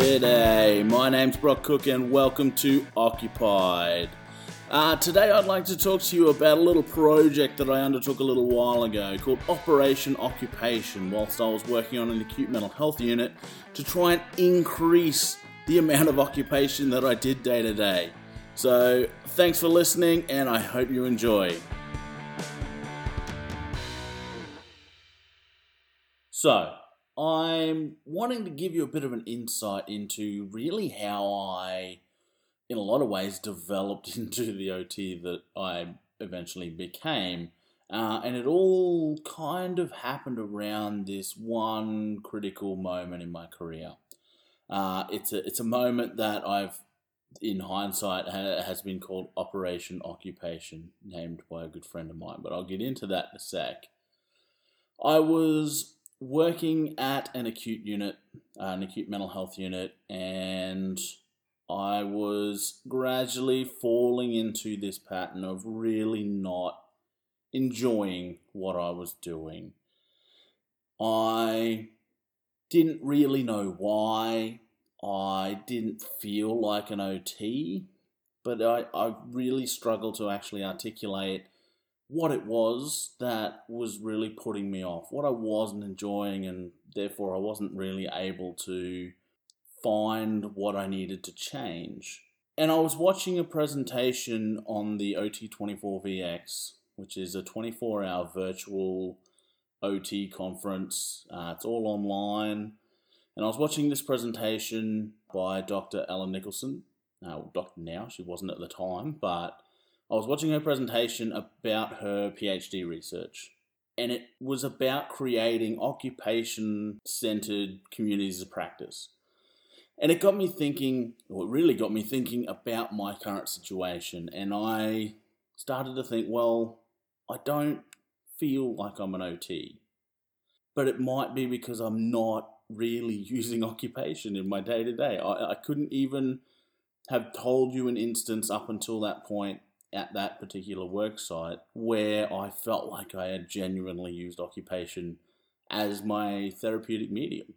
G'day, my name's Brock Cook and welcome to Occupied. Uh, today I'd like to talk to you about a little project that I undertook a little while ago called Operation Occupation whilst I was working on an acute mental health unit to try and increase the amount of occupation that I did day to day. So, thanks for listening and I hope you enjoy. So, I'm wanting to give you a bit of an insight into really how I in a lot of ways developed into the OT that I eventually became. Uh, and it all kind of happened around this one critical moment in my career. Uh, it's a it's a moment that I've, in hindsight, ha- has been called Operation Occupation, named by a good friend of mine. But I'll get into that in a sec. I was working at an acute unit, uh, an acute mental health unit, and I was gradually falling into this pattern of really not enjoying what I was doing. I didn't really know why. I didn't feel like an OT, but I, I really struggled to actually articulate what it was that was really putting me off, what I wasn't enjoying, and therefore I wasn't really able to find what I needed to change. And I was watching a presentation on the OT24VX, which is a 24 hour virtual OT conference. Uh, it's all online. And I was watching this presentation by Dr. Ellen Nicholson. Now, doctor now, she wasn't at the time, but I was watching her presentation about her PhD research. And it was about creating occupation centered communities of practice. And it got me thinking, or it really got me thinking about my current situation. And I started to think, well, I don't feel like I'm an OT, but it might be because I'm not really using occupation in my day to day. I couldn't even have told you an instance up until that point at that particular work site where I felt like I had genuinely used occupation as my therapeutic medium.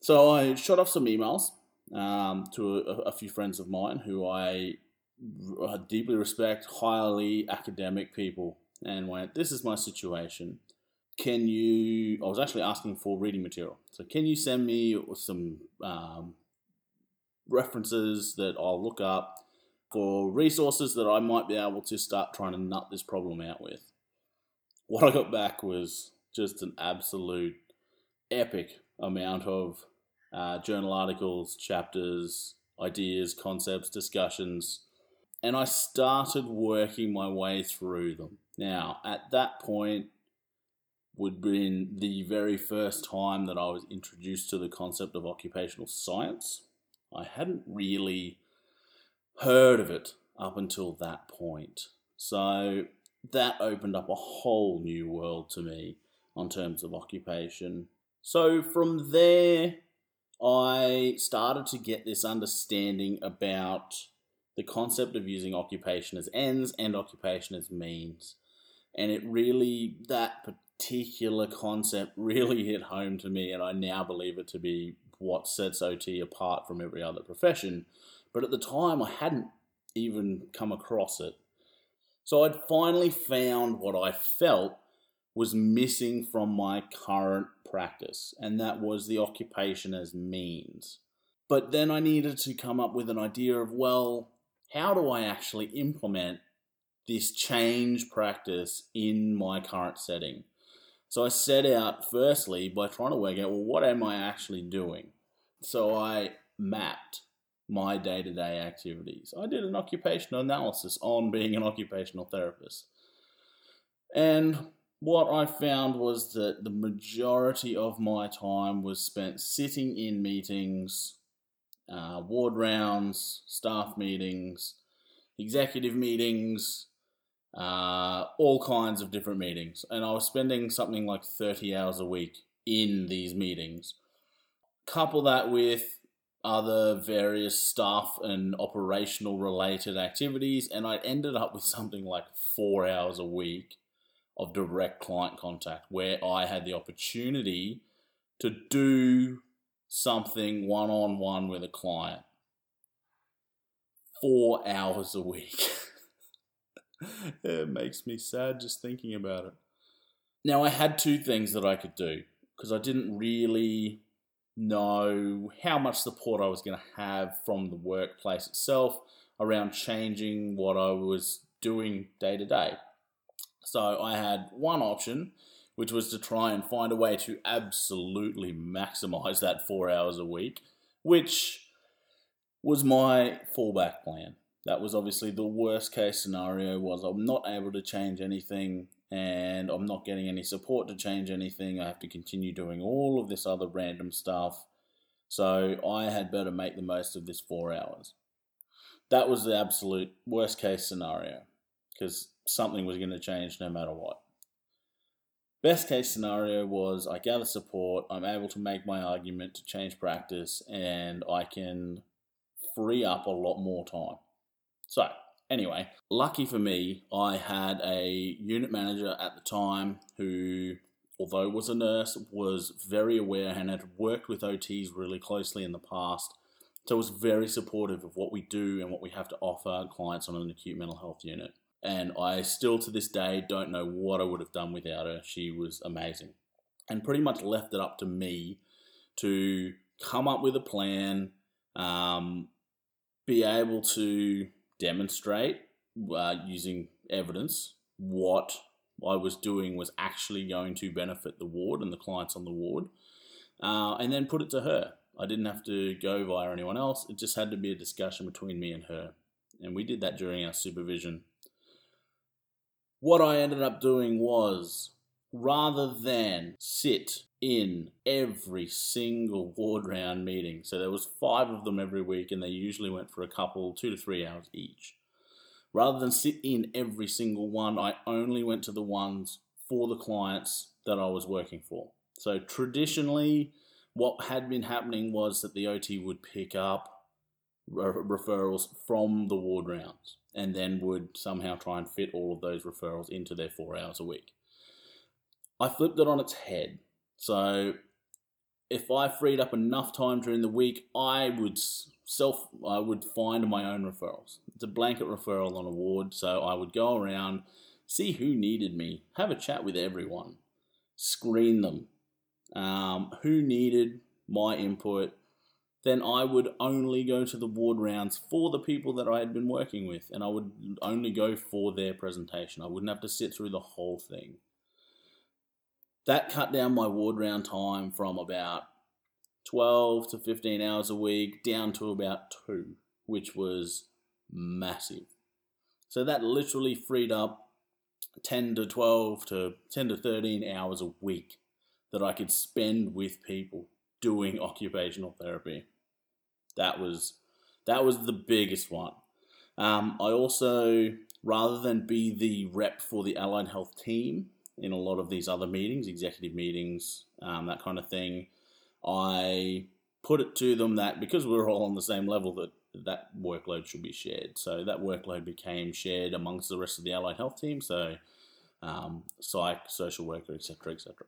So I shot off some emails um, to a, a, few friends of mine who I deeply respect, highly academic people, and went, This is my situation. Can you? I was actually asking for reading material. So, can you send me some um, references that I'll look up for resources that I might be able to start trying to nut this problem out with? What I got back was just an absolute epic amount of uh, journal articles, chapters, ideas, concepts, discussions, and I started working my way through them. Now, at that point, would been the very first time that I was introduced to the concept of occupational science. I hadn't really heard of it up until that point. So that opened up a whole new world to me on terms of occupation. So from there, I started to get this understanding about the concept of using occupation as ends and occupation as means. And it really, that particular concept really hit home to me, and I now believe it to be what sets OT apart from every other profession. But at the time, I hadn't even come across it. So I'd finally found what I felt was missing from my current practice, and that was the occupation as means. But then I needed to come up with an idea of, well, how do I actually implement this change practice in my current setting? So I set out firstly by trying to work out, well, what am I actually doing? So I mapped my day to day activities. I did an occupational analysis on being an occupational therapist. And what I found was that the majority of my time was spent sitting in meetings, uh, ward rounds, staff meetings, executive meetings, uh, all kinds of different meetings. And I was spending something like 30 hours a week in these meetings. Couple that with other various staff and operational related activities, and I ended up with something like four hours a week of direct client contact where I had the opportunity to do something one on one with a client. Four hours a week. it makes me sad just thinking about it. Now, I had two things that I could do because I didn't really know how much support I was going to have from the workplace itself around changing what I was doing day to day. So I had one option, which was to try and find a way to absolutely maximize that four hours a week, which was my fallback plan. That was obviously the worst case scenario was I'm not able to change anything and I'm not getting any support to change anything. I have to continue doing all of this other random stuff. So I had better make the most of this four hours. That was the absolute worst case scenario because something was going to change no matter what. Best case scenario was I gather support, I'm able to make my argument to change practice, and I can free up a lot more time. So, anyway, lucky for me, I had a unit manager at the time who, although was a nurse, was very aware and had worked with OTs really closely in the past. So was very supportive of what we do and what we have to offer clients on an acute mental health unit. And I still to this day don't know what I would have done without her. She was amazing. And pretty much left it up to me to come up with a plan, um, be able to demonstrate uh, using evidence what I was doing was actually going to benefit the ward and the clients on the ward, uh, and then put it to her. I didn't have to go via anyone else. It just had to be a discussion between me and her. And we did that during our supervision. What I ended up doing was rather than sit in every single ward round meeting. So there was five of them every week and they usually went for a couple, two to three hours each. Rather than sit in every single one, I only went to the ones for the clients that I was working for. So traditionally, what had been happening was that the OT would pick up referrals from the ward rounds and then would somehow try and fit all of those referrals into their four hours a week. I flipped it on its head. So if I freed up enough time during the week, I would self I would find my own referrals. It's a blanket referral on a ward, so I would go around, see who needed me, have a chat with everyone, screen them, um, who needed my input. Then I would only go to the ward rounds for the people that I had been working with, and I would only go for their presentation. I wouldn't have to sit through the whole thing. That cut down my ward round time from about 12 to 15 hours a week down to about two, which was massive. So that literally freed up 10 to 12 to 10 to 13 hours a week that I could spend with people doing occupational therapy. That was that was the biggest one. Um, I also, rather than be the rep for the allied health team in a lot of these other meetings, executive meetings, um, that kind of thing, I put it to them that because we are all on the same level, that that workload should be shared. So that workload became shared amongst the rest of the allied health team. So um, psych, social worker, etc., etc.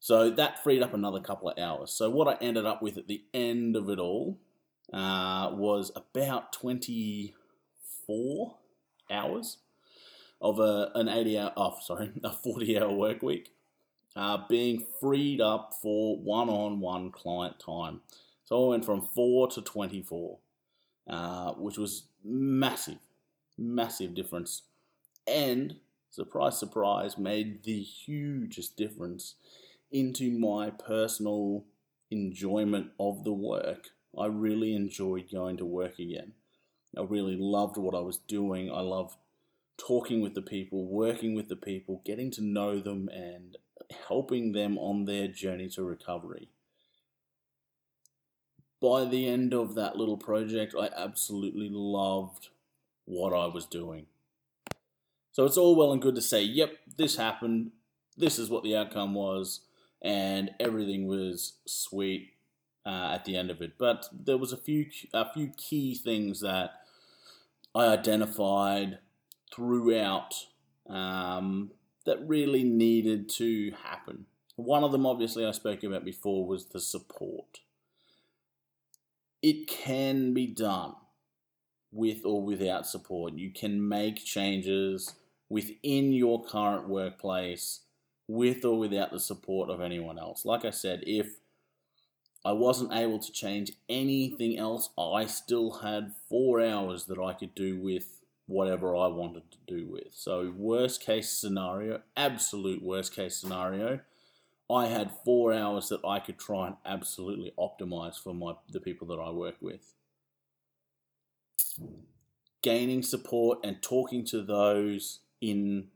So that freed up another couple of hours. So what I ended up with at the end of it all uh, was about 24 hours of a, an 80 hour, oh, sorry, a 40 hour work week uh, being freed up for one on one client time. So I went from 4 to 24, uh, which was massive, massive difference. And, surprise, surprise, made the hugest difference into my personal enjoyment of the work. I really enjoyed going to work again. I really loved what I was doing. I loved talking with the people, working with the people, getting to know them, and helping them on their journey to recovery. By the end of that little project, I absolutely loved what I was doing. So it's all well and good to say, yep, this happened, this is what the outcome was, and everything was sweet uh, at the end of it. But there was a few a few key things that I identified throughout um, that really needed to happen. One of them, obviously, I spoke about before was the support. it can be done with or without support. You can make changes within your current workplace with or without the support of anyone else. Like I said, if I wasn't able to change anything else, I still had four hours that I could do with whatever I wanted to do with. So, worst case scenario, absolute worst case scenario, I had four hours that I could try and absolutely optimize for my the people that I work with. Gaining support and talking to those in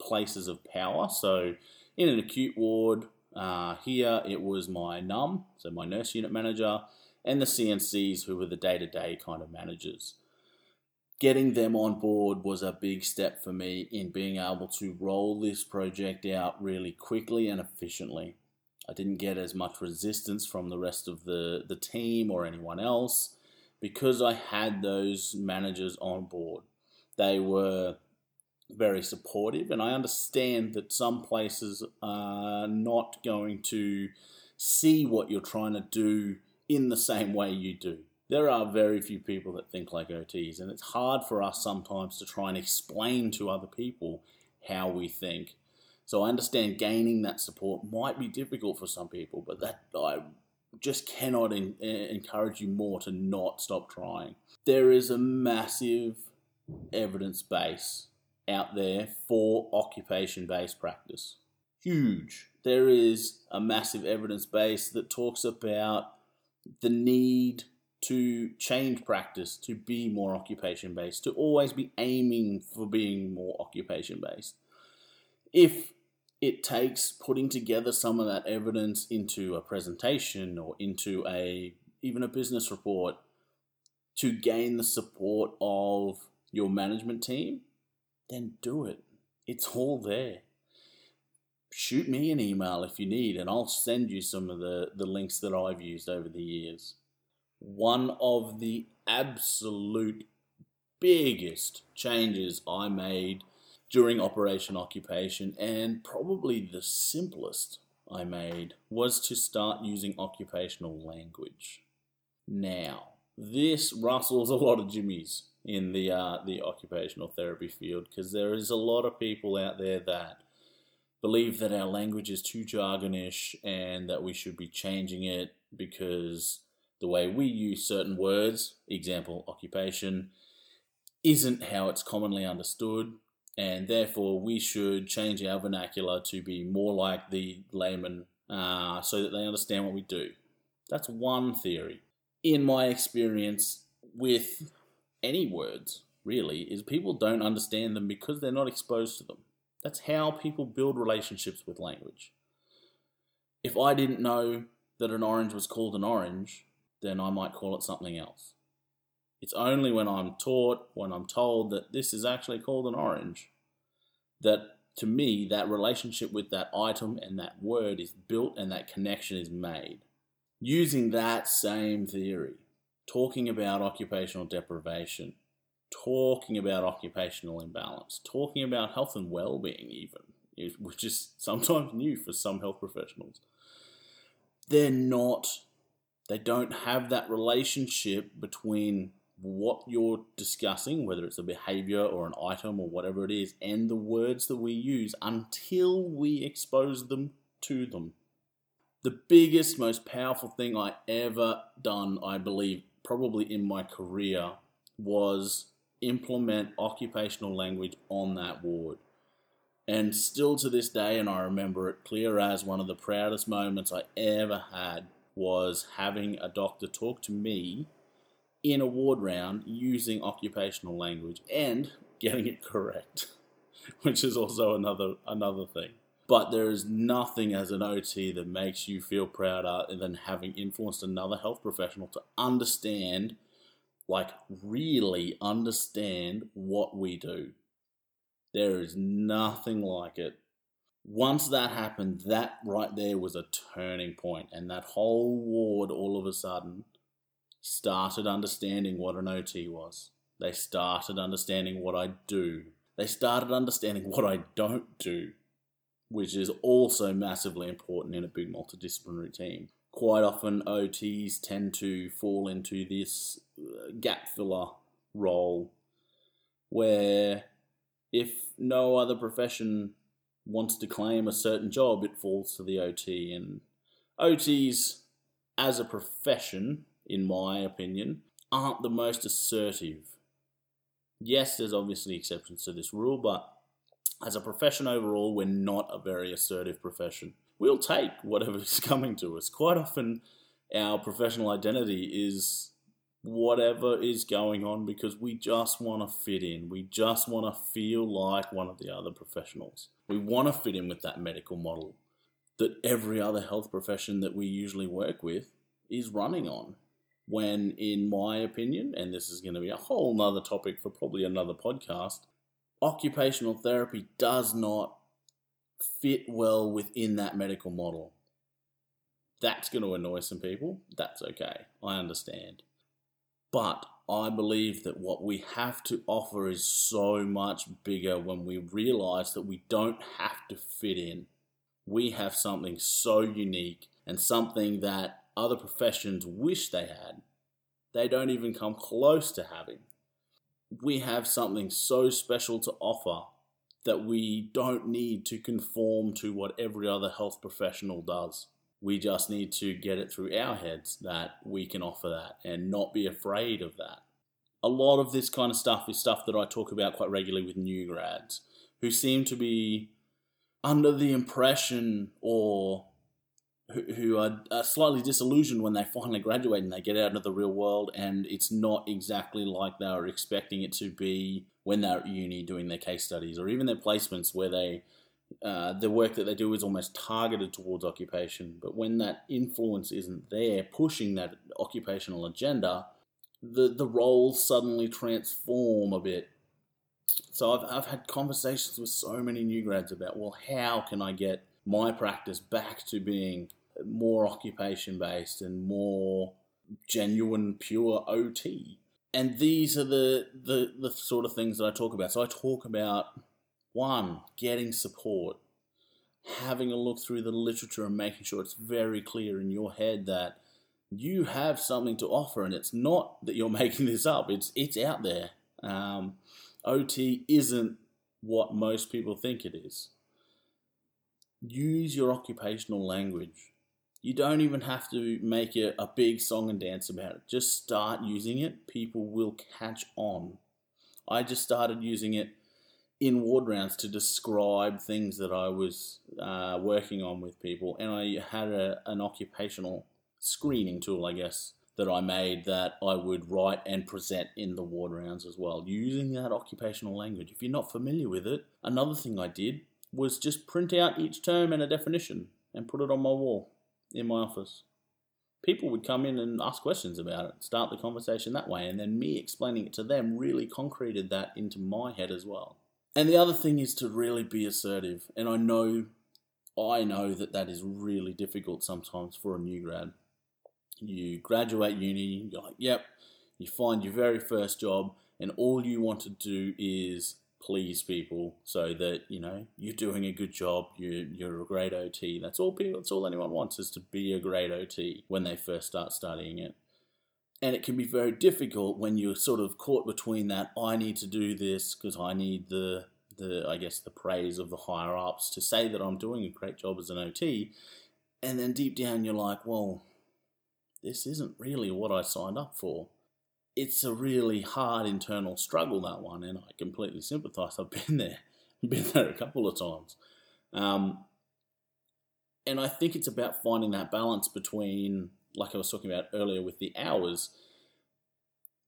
places of power. So, in an acute ward, uh, here it was my NUM, so my nurse unit manager, and the CNCs, who were the day to day kind of managers. Getting them on board was a big step for me in being able to roll this project out really quickly and efficiently. I didn't get as much resistance from the rest of the, the team or anyone else because I had those managers on board. They were very supportive, and I understand that some places are not going to see what you're trying to do in the same way you do. There are very few people that think like OTs, and it's hard for us sometimes to try and explain to other people how we think. So I understand gaining that support might be difficult for some people, but that I just cannot in, encourage you more to not stop trying. There is a massive evidence base out there for occupation based practice. Huge. There is a massive evidence base that talks about the need to change practice to be more occupation based, to always be aiming for being more occupation based. If it takes putting together some of that evidence into a presentation or into a even a business report to gain the support of your management team, then do it. It's all there. Shoot me an email if you need, and I'll send you some of the, the links that I've used over the years. One of the absolute biggest changes I made during Operation Occupation, and probably the simplest I made, was to start using occupational language. Now, this rustles a lot of jimmies in the uh, the occupational therapy field because there is a lot of people out there that believe that our language is too jargonish and that we should be changing it because the way we use certain words, example occupation, isn't how it's commonly understood, and therefore we should change our vernacular to be more like the layman uh, so that they understand what we do. That's one theory. In my experience with any words, really, is people don't understand them because they're not exposed to them. That's how people build relationships with language. If I didn't know that an orange was called an orange, then I might call it something else. It's only when I'm taught, when I'm told that this is actually called an orange, that to me, that relationship with that item and that word is built and that connection is made. Using that same theory, talking about occupational deprivation, talking about occupational imbalance, talking about health and well-being even, which is sometimes new for some health professionals. They're not they don't have that relationship between what you're discussing, whether it's a behavior or an item or whatever it is, and the words that we use until we expose them to them. The biggest, most powerful thing I ever done, I believe, probably in my career was implement occupational language on that ward. And still to this day, and I remember it clear as one of the proudest moments I ever had was having a doctor talk to me in a ward round using occupational language and getting it correct, which is also another another thing. But there is nothing as an OT that makes you feel prouder than having influenced another health professional to understand, like really understand what we do. There is nothing like it. Once that happened, that right there was a turning point, and that whole ward all of a sudden started understanding what an OT was. They started understanding what I do. They started understanding what I don't do which is also massively important in a big multidisciplinary team. quite often OTs tend to fall into this uh, gap filler role where if no other profession wants to claim a certain job, it falls to the OT. And OTs, as a profession, in my opinion, aren't the most assertive. Yes, there's obviously exceptions to this rule, but as a profession overall, we're not a very assertive profession. We'll take whatever is coming to us. Quite often, our professional identity is whatever is going on because we just want to fit in. We just want to feel like one of the other professionals. We want to fit in with that medical model that every other health profession that we usually work with is running on. When, in my opinion, and this is going to be a whole nother topic for probably another podcast, occupational therapy does not fit well within that medical model. That's going to annoy some people. That's okay. I understand. But I believe that what we have to offer is so much bigger when we realize that we don't have to fit in. We have something so unique and something that other professions wish they had. They don't even come close to having. We have something so special to offer that we don't need to conform to what every other health professional does. We just need to get it through our heads that we can offer that and not be afraid of that. A lot of this kind of stuff is stuff that I talk about quite regularly with new grads who seem to be under the impression or who, are slightly disillusioned when they finally graduate and they get out into the real world and it's not exactly like they were expecting it to be when they're at uni doing their case studies or even their placements where they uh, the work that they do is almost targeted towards occupation. But when that influence isn't there, pushing that occupational agenda, the the roles suddenly transform a bit. So I've I've had conversations with so many new grads about well, how can I get my practice back to being more occupation based and more genuine, pure OT? And these are the, the the sort of things that I talk about. So I talk about one, getting support, having a look through the literature and making sure it's very clear in your head that you have something to offer and it's not that you're making this up, it's, it's out there. Um, OT isn't what most people think it is. Use your occupational language. You don't even have to make it a big song and dance about it. Just start using it. People will catch on. I just started using it in ward rounds to describe things that I was uh, working on with people, and I had a, an occupational screening tool, I guess, that I made that I would write and present in the ward rounds as well, using that occupational language. If you're not familiar with it, another thing I did was just print out each term and a definition and put it on my wall in my office. People would come in and ask questions about it, start the conversation that way, and then me explaining it to them really concreted that into my head as well. And the other thing is to really be assertive. And I know, I know that that is really difficult sometimes for a new grad. You graduate uni, you're like, yep, you find your very first job, and all you want to do is please people so that you know you're doing a good job you're, you're a great ot that's all people that's all anyone wants is to be a great ot when they first start studying it and it can be very difficult when you're sort of caught between that I need to do this because I need the the I guess the praise of the higher ups to say that I'm doing a great job as an OT, and then deep down you're like, well, this isn't really what I signed up for. It's a really hard internal struggle that one, and I completely sympathise. I've been there, been there a couple of times, um, and I think it's about finding that balance between like I was talking about earlier with the hours,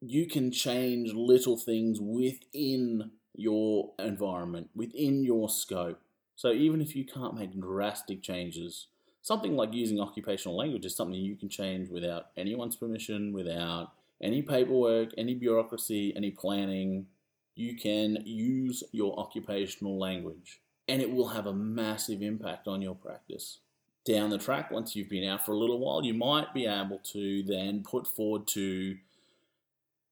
you can change little things within your environment, within your scope. So even if you can't make drastic changes, something like using occupational language is something you can change without anyone's permission, without any paperwork, any bureaucracy, any planning. You can use your occupational language and it will have a massive impact on your practice down the track, once you've been out for a little while, you might be able to then put forward to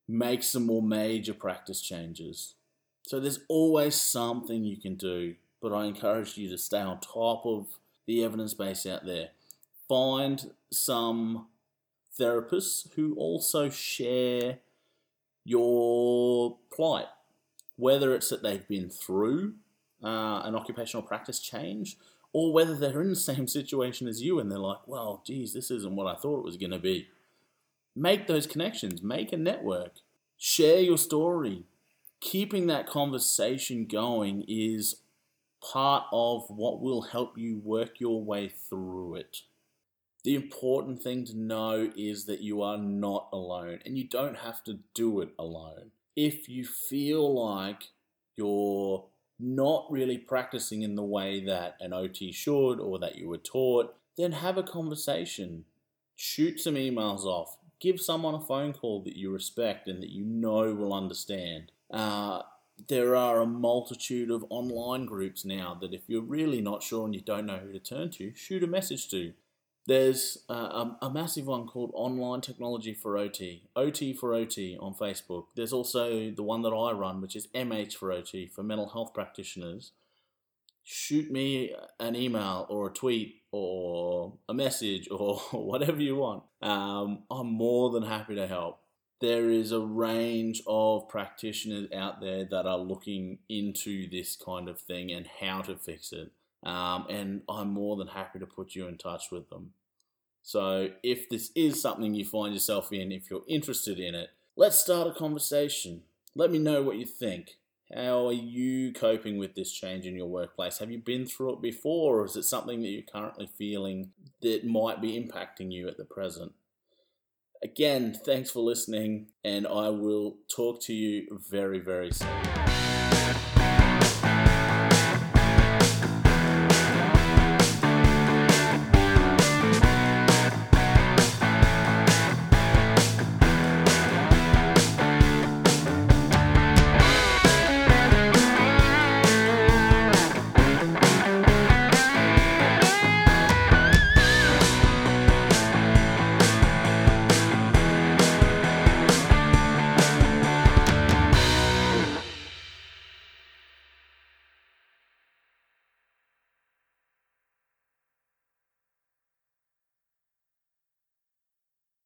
make some more major practice changes. So there's always something you can do, but I encourage you to stay on top of the evidence base out there. find some therapists who also share your plight, whether it's that they've been through uh, an occupational practice change or whether they're in the same situation as you and they're like, well, geez, this isn't what I thought it was going to be. Make those connections, make a network, share your story. Keeping that conversation going is part of what will help you work your way through it. The important thing to know is that you are not alone and you don't have to do it alone. If you feel like you're not really practicing in the way that an OT should or that you were taught, then have a conversation. Shoot some emails off. Give someone a phone call that you respect and that you know will understand. Uh, there are a multitude of online groups now that if you're really not sure and you don't know who to turn to, shoot a message to. There's uh, a, a, massive one called Online Technology for OT, OT for OT on Facebook. There's also the one that I run, which is MH for OT for mental health practitioners. Shoot me an email or a tweet or a message or whatever you want. Um, I'm more than happy to help. There is a range of practitioners out there that are looking into this kind of thing and how to fix it. Um, and I'm more than happy to put you in touch with them. So if this is something you find yourself in, if you're interested in it, let's start a conversation. Let me know what you think. How are you coping with this change in your workplace? Have you been through it before, or is it something that you're currently feeling that might be impacting you at the present? Again, thanks for listening, and I will talk to you very, very soon.